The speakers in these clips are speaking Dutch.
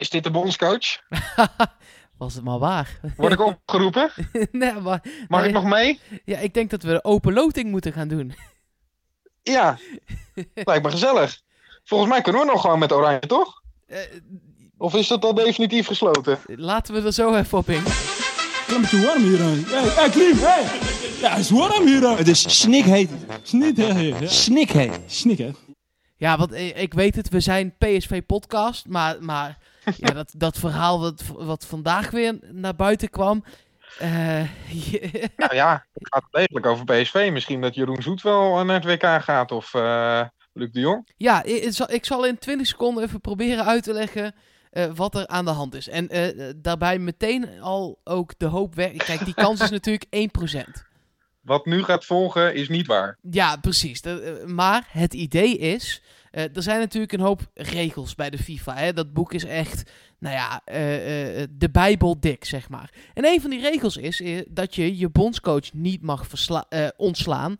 Is dit de bondscoach? Was het maar waar. Word ik opgeroepen? nee, maar, Mag nee, ik nog mee? Ja, ik denk dat we de open loting moeten gaan doen. Ja, lijkt me gezellig. Volgens mij kunnen we nog gewoon met Oranje, toch? Eh, Of is dat al definitief gesloten? laten we er zo even op in. Het is een beetje warm hier. hè. Hey, Klim, hey. Ja, het is warm hier. hè. Het is snikheet. Snikheet. Snik, hè. Ja, want ik, ik weet het, we zijn PSV-podcast, maar, maar ja, dat, dat verhaal wat, wat vandaag weer naar buiten kwam. eh, Nou ja, het gaat degelijk over PSV. Misschien dat Jeroen Zoet wel naar het WK gaat of eh, Luc de Jong. ja, ik, ik zal, ik zal in 20 seconden even proberen uit te leggen eh, wat er aan de hand is. En daarbij meteen al ook de hoop weg. Kijk, die kans is natuurlijk 1%. Wat nu gaat volgen is niet waar. Ja, precies. Maar het idee is. Eh, er zijn natuurlijk een hoop regels bij de FIFA. Hè? Dat boek is echt, nou ja, eh, eh, de Bijbel dik, zeg maar. En een van die regels is dat je je bondscoach niet mag ontslaan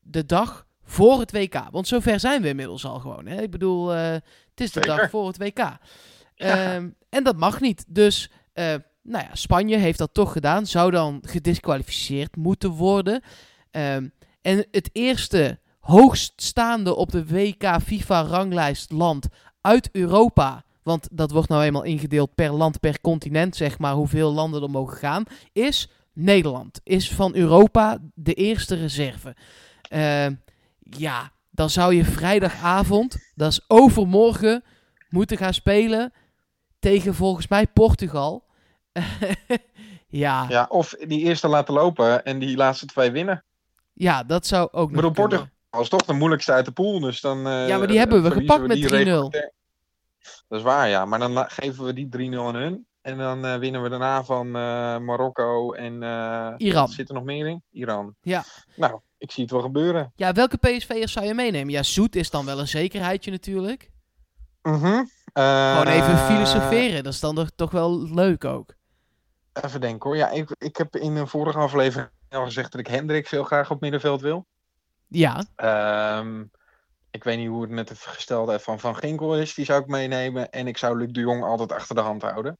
de dag voor het WK. Want zover zijn we inmiddels al gewoon. Hè? Ik bedoel, het is de Zeker. dag voor het WK. Ehm, en dat mag niet. Dus, nou ja, Spanje heeft dat toch gedaan. Zou dan gedisqualificeerd moeten worden. Ehm, en het eerste hoogststaande op de WK FIFA-ranglijst land uit Europa. Want dat wordt nou eenmaal ingedeeld per land, per continent, zeg maar, hoeveel landen er mogen gaan. Is Nederland. Is van Europa de eerste reserve. Ehm, ja, dan zou je vrijdagavond, dat is overmorgen, moeten gaan spelen tegen volgens mij Portugal. ja, ja. Ja, of die eerste laten lopen en die laatste twee winnen. dat zou ook nog kunnen. Portugal is toch de moeilijkste uit de pool. Dus dan, eh, Ja, maar die hebben we gepakt met die 3-0. reglementair. Dat is waar, ja. Maar dan geven we die 3-0 aan hun. En dan eh, winnen we daarna van eh, Marokko en... Iran. Zit er nog meer in? Iran. Ja. Nou, ik zie het wel gebeuren. Ja, welke PSV'ers zou je meenemen? Ja, Zoet is dan wel een zekerheidje natuurlijk. Mhm. Gewoon even filosoferen, dat is dan toch- toch wel leuk ook. Even denken hoor. Ja, ik, ik heb in een vorige aflevering al gezegd dat ik Hendrik veel graag op middenveld wil. Ja, Ehm, ik weet niet hoe het met het gestelde van Van Ginkel is. Die zou ik meenemen. En ik zou Luc de Jong altijd achter de hand houden.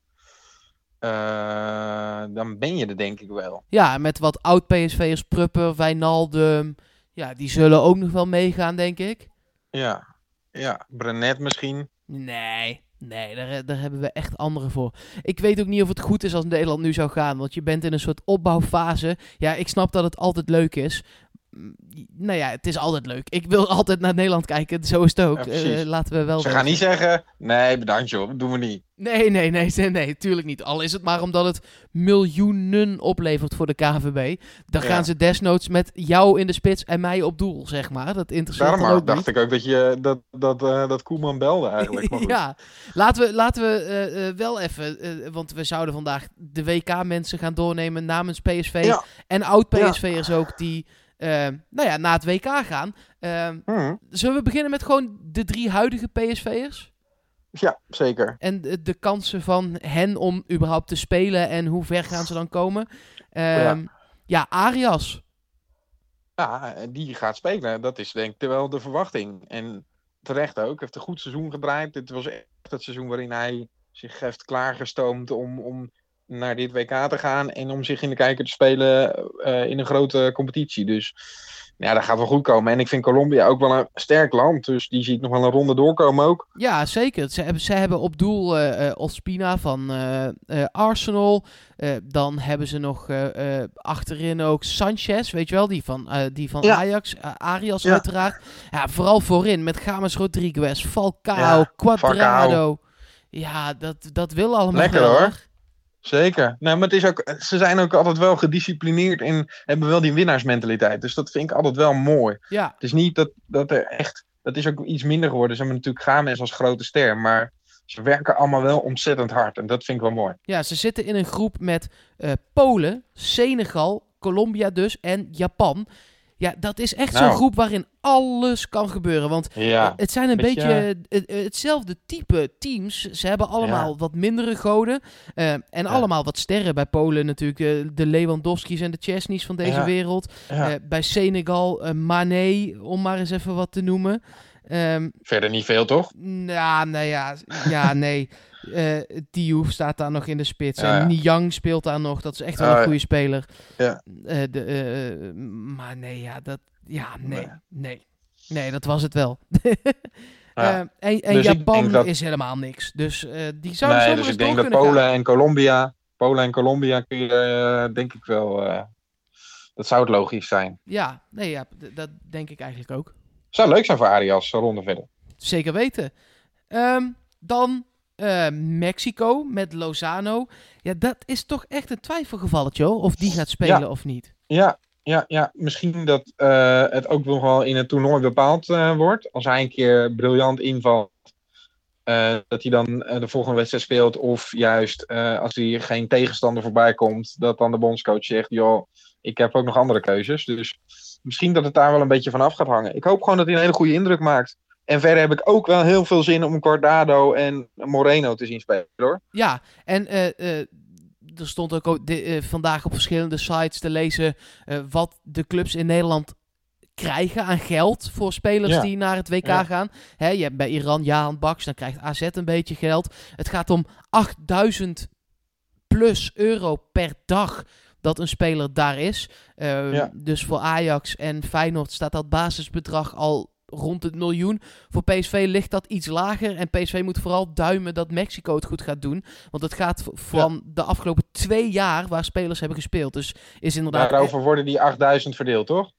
Eh, dan ben je er denk ik wel. ja met wat oud-PSV'ers, Prupper, Wijnaldum. Ja, die zullen ook nog wel meegaan, denk ik. Ja, ja. Brenet misschien. Nee, nee, daar, daar hebben we echt anderen voor. Ik weet ook niet of het goed is als Nederland nu zou gaan, want je bent in een soort opbouwfase. Ja, ik snap dat het altijd leuk is. Mm, Nou ja, het is altijd leuk. Ik wil altijd naar Nederland kijken, zo is het ook. Ja. Eh, laten we wel Ze gaan niet zeggen, nee bedankt joh, dat doen we niet. Nee, nee, nee, nee, nee, tuurlijk niet. Al is het maar omdat het miljoenen oplevert voor de KVB. Dan Ja. gaan ze desnoods met jou in de spits en mij op doel, zeg maar. Dat interesseert Daarom ook dacht niet. ik ook dat, je, dat, dat, eh, dat Koeman belde eigenlijk. Maar ja, laten we, laten we eh, wel even, want we zouden vandaag de WK-mensen gaan doornemen namens PSV. Ja. En oud-PSV'ers ook die, eh, nou ja, na het WK gaan. Eh, Hm, zullen we beginnen met gewoon de drie huidige PSV'ers? ja, zeker. En de, de kansen van hen om überhaupt te spelen en hoe ver gaan ze dan komen? Ehm, ja. Arias. Ja, die gaat spelen. Dat is denk ik wel de verwachting. En terecht ook. Heeft een goed seizoen gedraaid. Dit was echt het seizoen waarin hij zich heeft klaargestoomd om, om naar dit WK te gaan. En om zich in de kijker te spelen eh, in een grote competitie. Dus ja, dat gaat wel goed komen. En ik vind Colombia ook wel een sterk land. Dus die zie ik nog wel een ronde doorkomen ook. Ja, zeker. Ze hebben, ze hebben op doel eh eh, Ospina van eh, eh, Arsenal. Eh, dan hebben ze nog eh, eh, achterin ook Sanchez, weet je wel, die van, eh, die van Ja. Ajax. Arias Ja. uiteraard. Ja, vooral voorin met James Rodriguez, Falcao, Ja, Quadrado. Ja, dat, dat wil allemaal Lekker, hoor. Zeker. Nee, maar het is ook, ze zijn ook altijd wel gedisciplineerd en hebben wel die winnaarsmentaliteit. Dus dat vind ik altijd wel mooi. Ja, Het is niet dat, dat er echt. Dat is ook iets minder geworden. Ze hebben natuurlijk Games als grote ster. Maar ze werken allemaal wel ontzettend hard. En dat vind ik wel mooi. Ja, ze zitten in een groep met eh, Polen, Senegal, Colombia dus en Japan. Ja, dat is echt zo'n Nou. groep waarin alles kan gebeuren. Want Ja. het zijn een beetje- beetje eh, eh, hetzelfde type teams. Ze hebben allemaal wat mindere goden. eh, en allemaal wat sterren. Bij Polen natuurlijk eh, de Lewandowski's en de Chesney's van deze Ja. wereld. ja. Eh, bij Senegal uh, Mané, om maar eens even wat te noemen. Ehm, Verder niet veel, toch? nou, nou ja, ja nee. Eh Diouf staat daar nog in de spits. Ja, ja. En Niang speelt daar nog. Dat is echt wel Ah, een ja. goede speler. Ja. Eh, de, eh, maar nee, ja, dat, ja, nee, Nee. nee. Nee, dat was het wel. Ja. Eh, en en Dus Japan dat- is helemaal niks. Dus die zou nee, dus ik denk dat Polen gaan. en Colombia, Polen en Colombia kun je, denk ik wel, dat zou het logisch zijn. Ja, nee, ja, dat denk ik eigenlijk ook. Zou leuk zijn voor Arias, een ronde verder. Zeker weten. Ehm, dan eh, Mexico met Lozano. Ja, dat is toch echt een twijfelgevalletje, hoor, of die gaat spelen Ja. of niet. Ja, ja, ja. misschien dat eh, het ook nog wel in het toernooi bepaald eh, wordt. Als hij een keer briljant invalt, eh, dat hij dan eh, de volgende wedstrijd speelt. Of juist eh, als hij geen tegenstander voorbij komt, dat dan de bondscoach zegt: joh, ik heb ook nog andere keuzes. Dus misschien dat het daar wel een beetje van af gaat hangen. Ik hoop gewoon dat hij een hele goede indruk maakt. En verder heb ik ook wel heel veel zin om Cordado en Moreno te zien spelen hoor. Ja, en eh, eh, er stond ook o- de- eh, vandaag op verschillende sites te lezen eh, wat de clubs in Nederland krijgen aan geld voor spelers Ja. die naar het WK Ja. gaan. Hè, je hebt bij Iran Jaan Baks, dan krijgt AZ een beetje geld. Het gaat om 8000 plus euro per dag dat een speler daar is. Eh, Ja. Dus voor Ajax en Feyenoord staat dat basisbedrag al rond het miljoen. Voor PSV ligt dat iets lager. En PSV moet vooral duimen dat Mexico het goed gaat doen. Want het gaat van de afgelopen twee jaar waar spelers hebben gespeeld. Dus is inderdaad... Daarover worden die 8000 verdeeld, toch?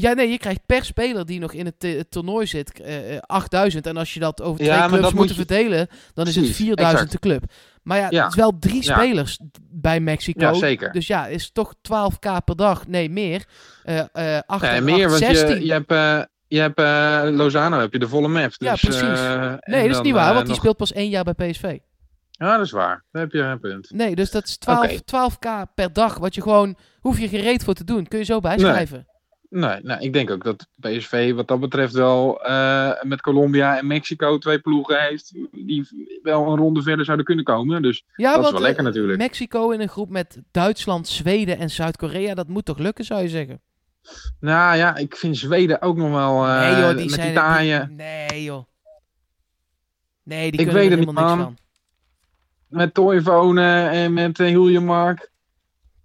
Ja, nee, je krijgt per speler die nog in het, eh, het toernooi zit eh, eh, 8000. En als je dat over Ja, twee clubs moet je- verdelen, dan is het Precies, 4000 exact. de club. Maar ja, Ja. het is wel drie Ja. spelers bij Mexico. Ja, zeker. Dus ja, is toch 12k per dag. Nee, meer. Eh eh 8 Nee, en meer, 8, want 16. je, je hebt, eh, je hebt eh, Lozano, heb je de volle map. Ja, Dus, precies. eh, nee, dat is dan, niet waar, eh, want die speelt pas één jaar bij PSV. Ja, dat is waar. Daar heb je een punt. Nee, dus dat is 12, Oké. 12k per dag. Wat je gewoon, hoef je gereed voor te doen. Kun je zo bijschrijven. Nee, nou, ik denk ook dat PSV wat dat betreft wel eh, met Colombia en Mexico twee ploegen heeft die wel een ronde verder zouden kunnen komen. Dus Ja, Dat is wel lekker eh, natuurlijk. Mexico in een groep met Duitsland, Zweden en Zuid-Korea, dat moet toch lukken, zou je zeggen? nou ja, ik vind Zweden ook nog wel eh, nee joh, die met zijn... Italië. die- nee joh. Nee, die Ik kunnen weet er helemaal niet, niks van. Met Toivonen en met uh, Mark.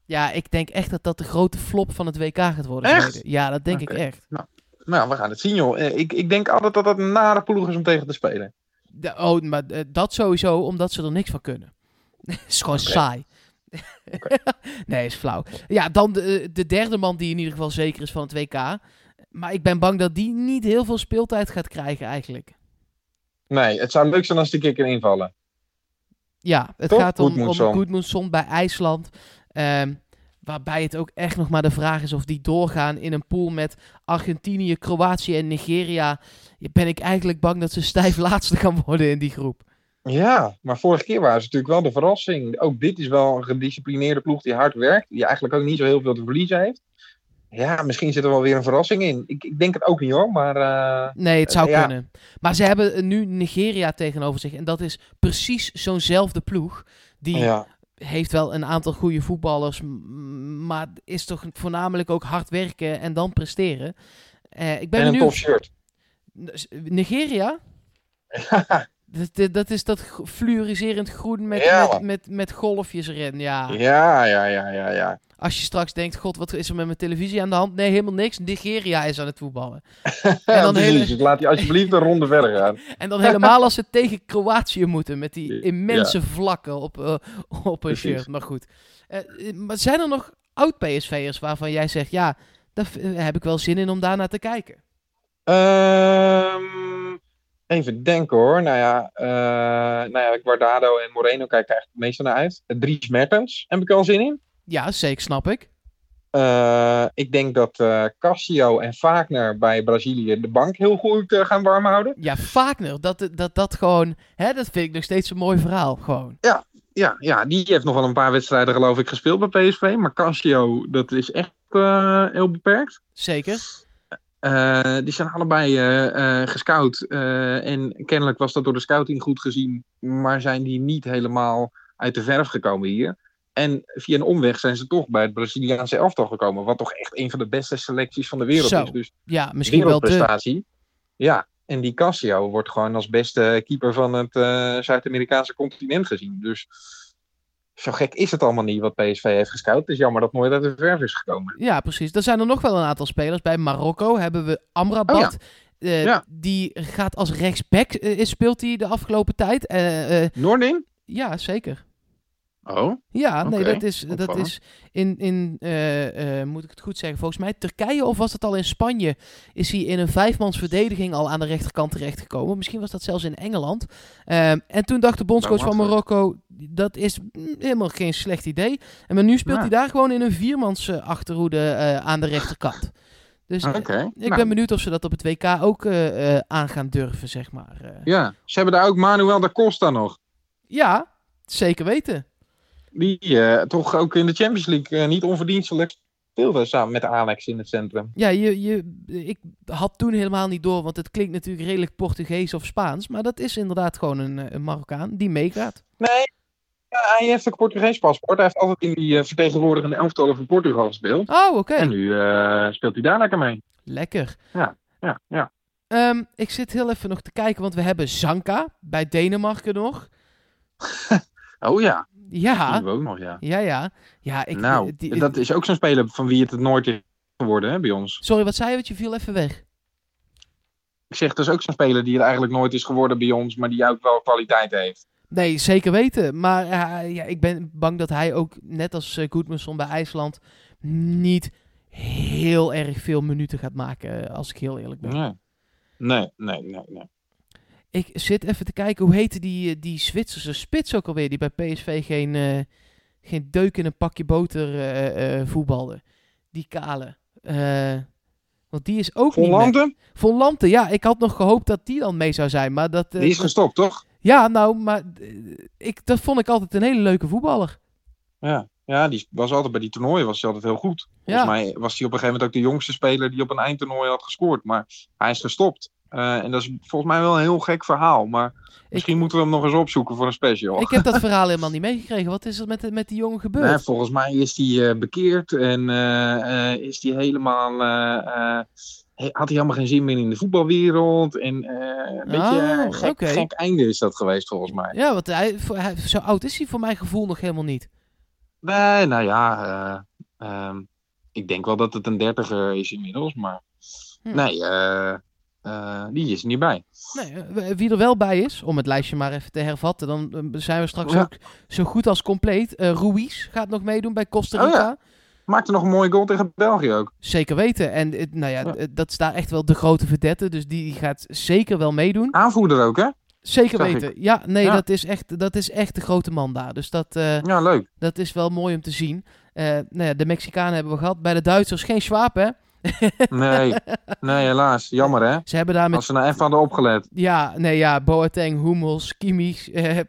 Ja, ik denk echt dat dat de grote flop van het WK gaat worden. Echt? Ja, dat denk ik echt. Nou, we gaan het zien joh. Eh, Ik, ik denk altijd dat dat een nare ploeg is om tegen te spelen. De- oh, maar eh, dat sowieso, omdat ze er niks van kunnen. Het is gewoon saai. nee, is flauw. Ja, dan de, de derde man die in ieder geval zeker is van het WK. Maar ik ben bang dat die niet heel veel speeltijd gaat krijgen eigenlijk. Nee, het zou leuk zijn als die kan invallen. Ja, het Toch? gaat om, om bij IJsland. Ehm, waarbij het ook echt nog maar de vraag is of die doorgaan in een pool met Argentinië, Kroatië en Nigeria. Ben ik eigenlijk bang dat ze stijf laatste gaan worden in die groep. Ja, maar vorige keer waren ze natuurlijk wel de verrassing. Ook dit is wel een gedisciplineerde ploeg die hard werkt. Die eigenlijk ook niet zo heel veel te verliezen heeft. Ja, misschien zit er wel weer een verrassing in. Ik, ik denk het ook niet hoor, maar... eh, Nee, het zou Ja. kunnen. Maar ze hebben nu Nigeria tegenover zich. En dat is precies zo'nzelfde ploeg. Die ja. Heeft wel een aantal goede voetballers. Maar is toch voornamelijk ook hard werken en dan presteren. Eh, ik ben En een benieuwd. tof shirt. Nigeria? dat- dat is dat fluoriserend groen met, Ja, met, met, met golfjes erin. Ja. Ja, ja, ja, ja, ja. Als je straks denkt, god, wat is er met mijn televisie aan de hand? Nee, helemaal niks. Nigeria is aan het voetballen. En dan, Precies, hele- dus laat die alsjeblieft een ronde verder gaan. en dan helemaal als ze tegen Kroatië moeten. Met die Ja. immense vlakken op, eh, op een Precies. shirt. Maar goed. Eh, eh, maar zijn er nog oud-PSV'ers waarvan jij zegt, ja, daar heb ik wel zin in om daar naar te kijken? Ehm, even denken hoor. Nou ja, eh nou ja, Guardado en Moreno kijken eigenlijk het meeste naar uit. Eh, Dries Mertens heb ik wel zin in. Ja, zeker, snap ik. Eh, ik denk dat eh Cassio en Wagner bij Brazilië de bank heel goed gaan warm houden. Ja, Wagner, dat, dat, dat gewoon, hè, dat vind ik nog steeds een mooi verhaal. Gewoon. Ja, ja, die heeft nog wel een paar wedstrijden geloof ik gespeeld bij PSV. Maar Cassio, dat is echt heel beperkt. Zeker. Eh, die zijn allebei eh, eh, gescout. en kennelijk was dat door de scouting goed gezien. Maar zijn die niet helemaal uit de verf gekomen hier. En via een omweg zijn ze toch bij het Braziliaanse elftal gekomen. Wat toch echt een van de beste selecties van de wereld Zo. is. Dus Ja, misschien wel de. wereldprestatie. Ja, en die Casio wordt gewoon als beste keeper van het Zuid-Amerikaanse continent gezien. Dus zo gek is het allemaal niet wat PSV heeft gescout. Het is jammer dat nooit uit de verf is gekomen. Ja, precies. Er zijn er nog wel een aantal spelers. Bij Marokko hebben we Amrabat. Eh, Ja. Die gaat als rechtsback, eh, is- speelt hij de afgelopen tijd. Eh, eh, Noordin? ja, zeker. Oh, Ja, nee, dat is, dat is in, in eh, eh, moet ik het goed zeggen, volgens mij Turkije of was het al in Spanje, is hij in een vijfmans verdediging al aan de rechterkant terechtgekomen. Misschien was dat zelfs in Engeland. Ehm, en toen dacht de bondscoach Nou, van Marokko, dat is helemaal geen slecht idee. En maar nu speelt hij daar gewoon in een viermans achterhoede eh, aan de rechterkant. Dus oké. ik Nou, ben benieuwd of ze dat op het WK ook aan gaan durven, zeg maar. Ja, ze hebben daar ook Manuel da Costa nog. ja, zeker weten. Die eh, toch ook in de Champions League eh, niet onverdienstelijk speelde samen met Alex in het centrum. Ja, je, je, ik had toen helemaal niet door, want het klinkt natuurlijk redelijk Portugees of Spaans. Maar dat is inderdaad gewoon een, eh, een Marokkaan die meegaat. Nee, ja, hij heeft ook een Portugees paspoort. Hij heeft altijd in die vertegenwoordigende elftallen van Portugal gespeeld. Oh, oké. En nu speelt hij daar lekker mee. Lekker. Ja, ja. Ehm, ik zit heel even nog te kijken, want we hebben Zanka bij Denemarken nog. Oh ja, Ja, we ook nog, ja. ja, ja. ja ik, nou, eh, die- dat is ook zo'n speler van wie het het nooit is geworden hè, bij ons. Sorry, wat zei je? Want je viel even weg. Ik zeg, dat is ook zo'n speler die het eigenlijk nooit is geworden bij ons, maar die ook wel kwaliteit heeft. Nee, zeker weten. Maar eh, ja, ik ben bang dat hij ook, net als uh, Goodmanson bij IJsland, niet heel erg veel minuten gaat maken, eh, als ik heel eerlijk ben. Nee, nee, nee, nee. nee. Ik zit even te kijken, hoe heette die, eh, die Zwitserse spits ook alweer, die bij PSV geen, eh, geen deuk in een pakje boter eh, voetbalde. Die kale. Want die is ook niet meer... Vollante, Von ja, ik had nog gehoopt dat die dan mee zou zijn, maar dat... die is gestopt, toch? Ja, nou, maar ik, dat vond ik altijd een hele leuke voetballer. Ja, ja die was altijd bij die toernooien was hij altijd heel goed. Ja. Volgens mij was hij op een gegeven moment ook de jongste speler die op een eindtoernooi had gescoord. Maar hij is gestopt. Eh, en dat is volgens mij wel een heel gek verhaal. Maar misschien moeten we hem nog eens opzoeken voor een special. Ik heb dat verhaal helemaal niet meegekregen. Wat is er met, met die jongen gebeurd? Nee, volgens mij is hij eh, bekeerd en eh, is hij helemaal. he- had hij helemaal geen zin meer in de voetbalwereld. En een beetje Oh, een gek, einde is dat geweest, volgens mij. Ja, want hij, voor- hij, zo oud is hij voor mijn gevoel nog helemaal niet. Nee, nou ja. eh, ehm, ik denk wel dat het een dertiger is inmiddels. Maar Hm. nee, eh, eh, die is er niet bij. Nee, eh, wie er wel bij is, om het lijstje maar even te hervatten, dan eh, zijn we straks Ja. ook zo goed als compleet. Ruiz gaat nog meedoen bij Costa Oh ja. Rica. Maakte nog een mooie goal tegen België ook. Zeker weten. En nou ja, Ja. dat is daar echt wel de grote verdette. Dus die gaat zeker wel meedoen. Aanvoerder ook, hè? Zeker zag weten. Ja, nee. Dat, is echt, dat is echt de grote man daar. Dus dat, Ja, leuk. dat is wel mooi om te zien. Nou ja, de Mexicanen hebben we gehad. Bij de Duitsers geen Schwab, hè? Nee, nee, helaas. Jammer, hè? Ze hebben daar met Als ze nou even hadden opgelet. Ja, nee, ja, Boateng, Hummels, Kimmich. eh,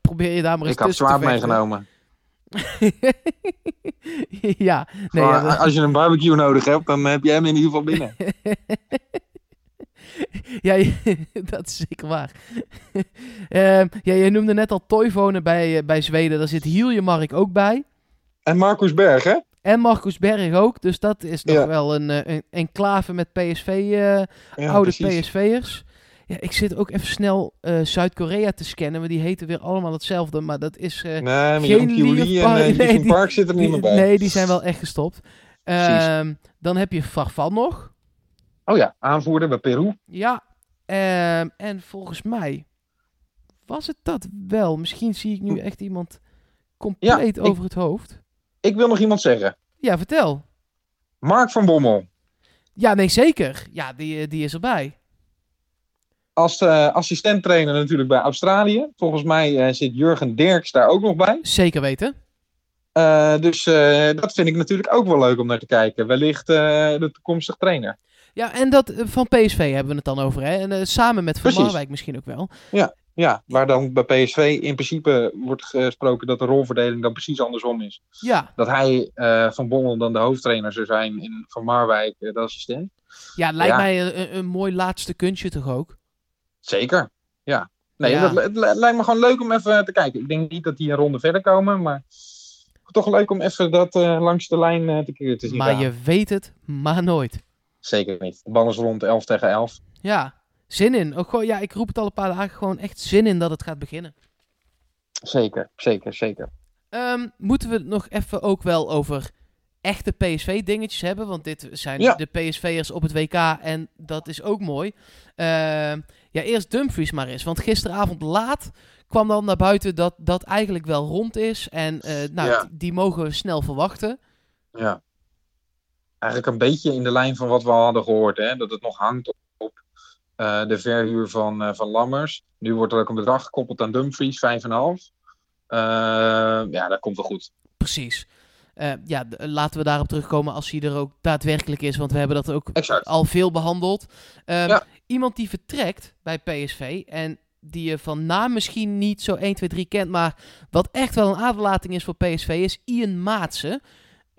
probeer je daar maar eens Ik had tussen te zwaard vechten. meegenomen. ja, nee, Maar ja, dat- Als je een barbecue nodig hebt, dan heb je hem in ieder geval binnen. ja, dat is zeker waar. Ehm, ja, je noemde net al Toivonen bij, eh, bij Zweden. Daar zit Hiljemark ook bij. En Marcus Berg, hè? En Marcus Berg ook. Dus dat is nog Ja. wel een, eh, een enclave met PSV, eh, Ja, oude precies. PSV'ers. Ja, ik zit ook even snel eh, Zuid-Korea te scannen. Maar die heten weer allemaal hetzelfde. Maar dat is... eh, Nee, maar Geen en uh, nee, die- Park zitten er niet die- meer bij. nee, die zijn wel echt gestopt. Ehm, dan heb je Farfan nog. Oh ja, aanvoerder bij Peru. Ja. ehm, en volgens mij was het dat wel. Misschien zie ik nu echt iemand compleet over het hoofd. Ik wil nog iemand zeggen. Ja, vertel. Mark van Bommel. Ja, nee, zeker. Ja, die, eh, die is erbij. Als uh, assistent-trainer natuurlijk bij Australië. Volgens mij uh, zit Jurgen Derks daar ook nog bij. Zeker weten. Uh, dus dat vind ik natuurlijk ook wel leuk om naar te kijken. Wellicht de toekomstig trainer. Ja, en dat van PSV hebben we het dan over. Hè? En, samen met Van. Marwijk misschien ook wel. Ja, ja, waar dan bij PSV in principe wordt gesproken dat de rolverdeling dan precies andersom is. Ja, Dat hij uh, van Bommel dan de hoofdtrainer zou zijn en Van Marwijk uh, de assistent. ja lijkt Ja. mij een, een mooi laatste kunstje toch ook? Zeker, ja. Nee, Ja. Dat, het li- lijkt me gewoon leuk om even te kijken. Ik denk niet dat die een ronde verder komen, maar toch leuk om even dat uh, langs de lijn te keren te zien Maar gaan. je weet het maar nooit. Zeker niet. De bal is rond 11 tegen 11. Ja, Zin in. Ook gewoon, ja, ik roep het al een paar dagen. Gewoon echt zin in dat het gaat beginnen. Zeker, zeker, zeker. Ehm, moeten we het nog even ook wel over echte PSV-dingetjes hebben? Want dit zijn Ja. de PSV'ers op het WK en dat is ook mooi. Ehm, ja, eerst Dumfries maar eens. Want gisteravond laat kwam dan naar buiten dat dat eigenlijk wel rond is. En eh, nou, Ja. die mogen we snel verwachten. Ja. Eigenlijk een beetje in de lijn van wat we al hadden gehoord. Hè? Dat het nog hangt op eh, de verhuur van, eh, van Lammers. Nu wordt er ook een bedrag gekoppeld aan Dumfries, 5,5. Eh ja, dat komt wel goed. Precies. Ja, laten we daarop terugkomen als hij er ook daadwerkelijk is. Want we hebben dat ook Exact. al veel behandeld. Ehm, Ja. Iemand die vertrekt bij PSV en die je van naam misschien niet zo 1, 2, 3 kent, maar wat echt wel een aderlating is voor PSV, is Ian Maatsen.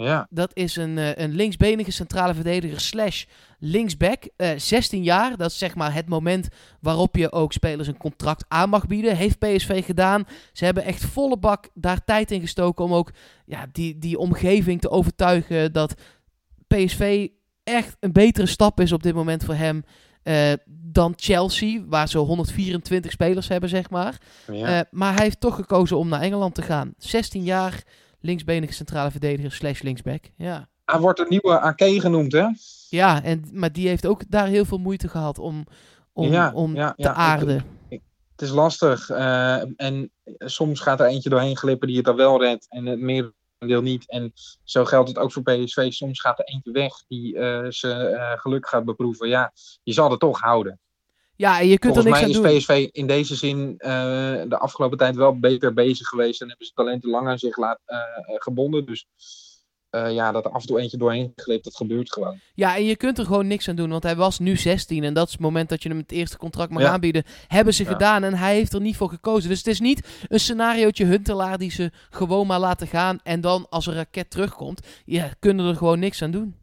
Ja, Dat is een, eh, een linksbenige centrale verdediger slash linksback. Eh 16 jaar, dat is zeg maar het moment waarop je ook spelers een contract aan mag bieden. Heeft PSV gedaan. Ze hebben echt volle bak daar tijd in gestoken om ook ja, die, die omgeving te overtuigen dat PSV echt een betere stap is op dit moment voor hem eh, dan Chelsea, waar ze 124 spelers hebben, zeg maar. ja. Eh, maar hij heeft toch gekozen om naar Engeland te gaan. 16 jaar, linksbenige centrale verdediger slash linksback. Ja, Hij wordt een nieuwe AK genoemd, hè? ja en, maar die heeft ook daar heel veel moeite gehad om, om, Ja, om ja, te ja. aarden. Het is lastig. eh, en soms gaat er eentje doorheen glippen die het dan wel redt. En het merendeel niet. En zo geldt het ook voor PSV. Soms gaat er eentje weg die eh zijn eh, geluk gaat beproeven. Ja, je zal het toch houden. Ja, en je kunt er Volgens niks mij aan is doen. PSV in deze zin eh, de afgelopen tijd wel beter bezig geweest. En hebben ze talenten lang aan zich laat, eh, gebonden. Dus eh, ja, dat er af en toe eentje doorheen glipt, dat gebeurt gewoon. Ja, en je kunt er gewoon niks aan doen, want hij was nu 16 en dat is het moment dat je hem het eerste contract mag Ja. aanbieden. Hebben ze Ja. gedaan en hij heeft er niet voor gekozen. Dus het is niet een scenariootje Huntelaar die ze gewoon maar laten gaan en dan als een raket terugkomt, ja, kunnen er gewoon niks aan doen.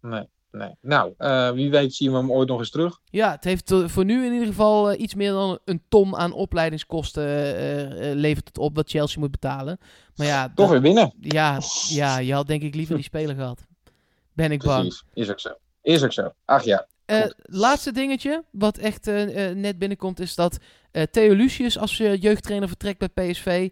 Nee, nee. Nou, eh, wie weet zien we hem ooit nog eens terug. Ja, het heeft voor nu in ieder geval eh, iets meer dan een ton aan opleidingskosten eh, levert het op wat Chelsea moet betalen. Maar ja, Toch dat- weer winnen. ja, ja, je had denk ik liever die speler gehad. Ben ik bang. Precies. Is ook zo. Is ook zo. Ach ja. Laatste dingetje, wat echt net binnenkomt, is dat Theo Lucius als jeugdtrainer vertrekt bij PSV.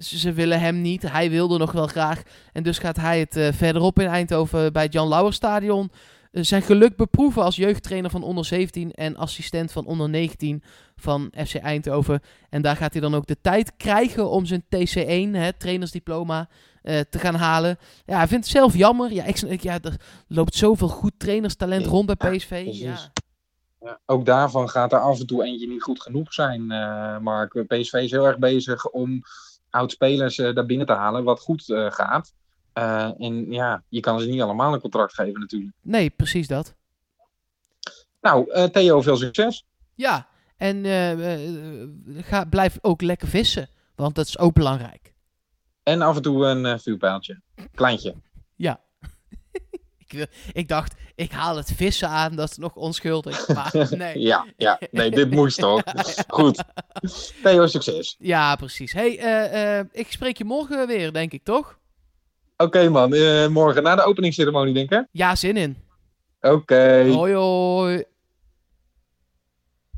Ze, willen hem niet. Hij wilde nog wel graag. En dus gaat hij het eh, verderop in Eindhoven bij het Jan Lauwerstadion eh, zijn geluk beproeven als jeugdtrainer van onder 17 en assistent van onder 19 van FC Eindhoven. En daar gaat hij dan ook de tijd krijgen om zijn TC1, hè, trainersdiploma, eh, te gaan halen. Ja, hij vindt het zelf jammer. Ja, ik, ja, er loopt zoveel goed trainerstalent rond bij PSV. Ja. Ja, ook daarvan gaat er af en toe eentje niet goed genoeg zijn, eh Mark. PSV is heel erg bezig om oud-spelers eh, daar binnen te halen, wat goed eh, gaat. Eh, en ja, je kan ze niet allemaal een contract geven natuurlijk. Nee, precies dat. Nou, Theo, veel succes. Ja, en ga, blijf ook lekker vissen, want dat is ook belangrijk. En af en toe een vuurpijltje. Kleintje. Ik, wil- ik dacht, ik haal het vissen aan, dat is nog onschuldig. Maar nee. Ja, ja. Nee, dit moest toch? Goed. Theo, succes. Ja, precies. hey, eh, eh, ik spreek je morgen weer, denk ik, toch? Oké man, eh, morgen na de openingsceremonie denk ik. hè? Ja, zin in. Oké. Hoi, hoi.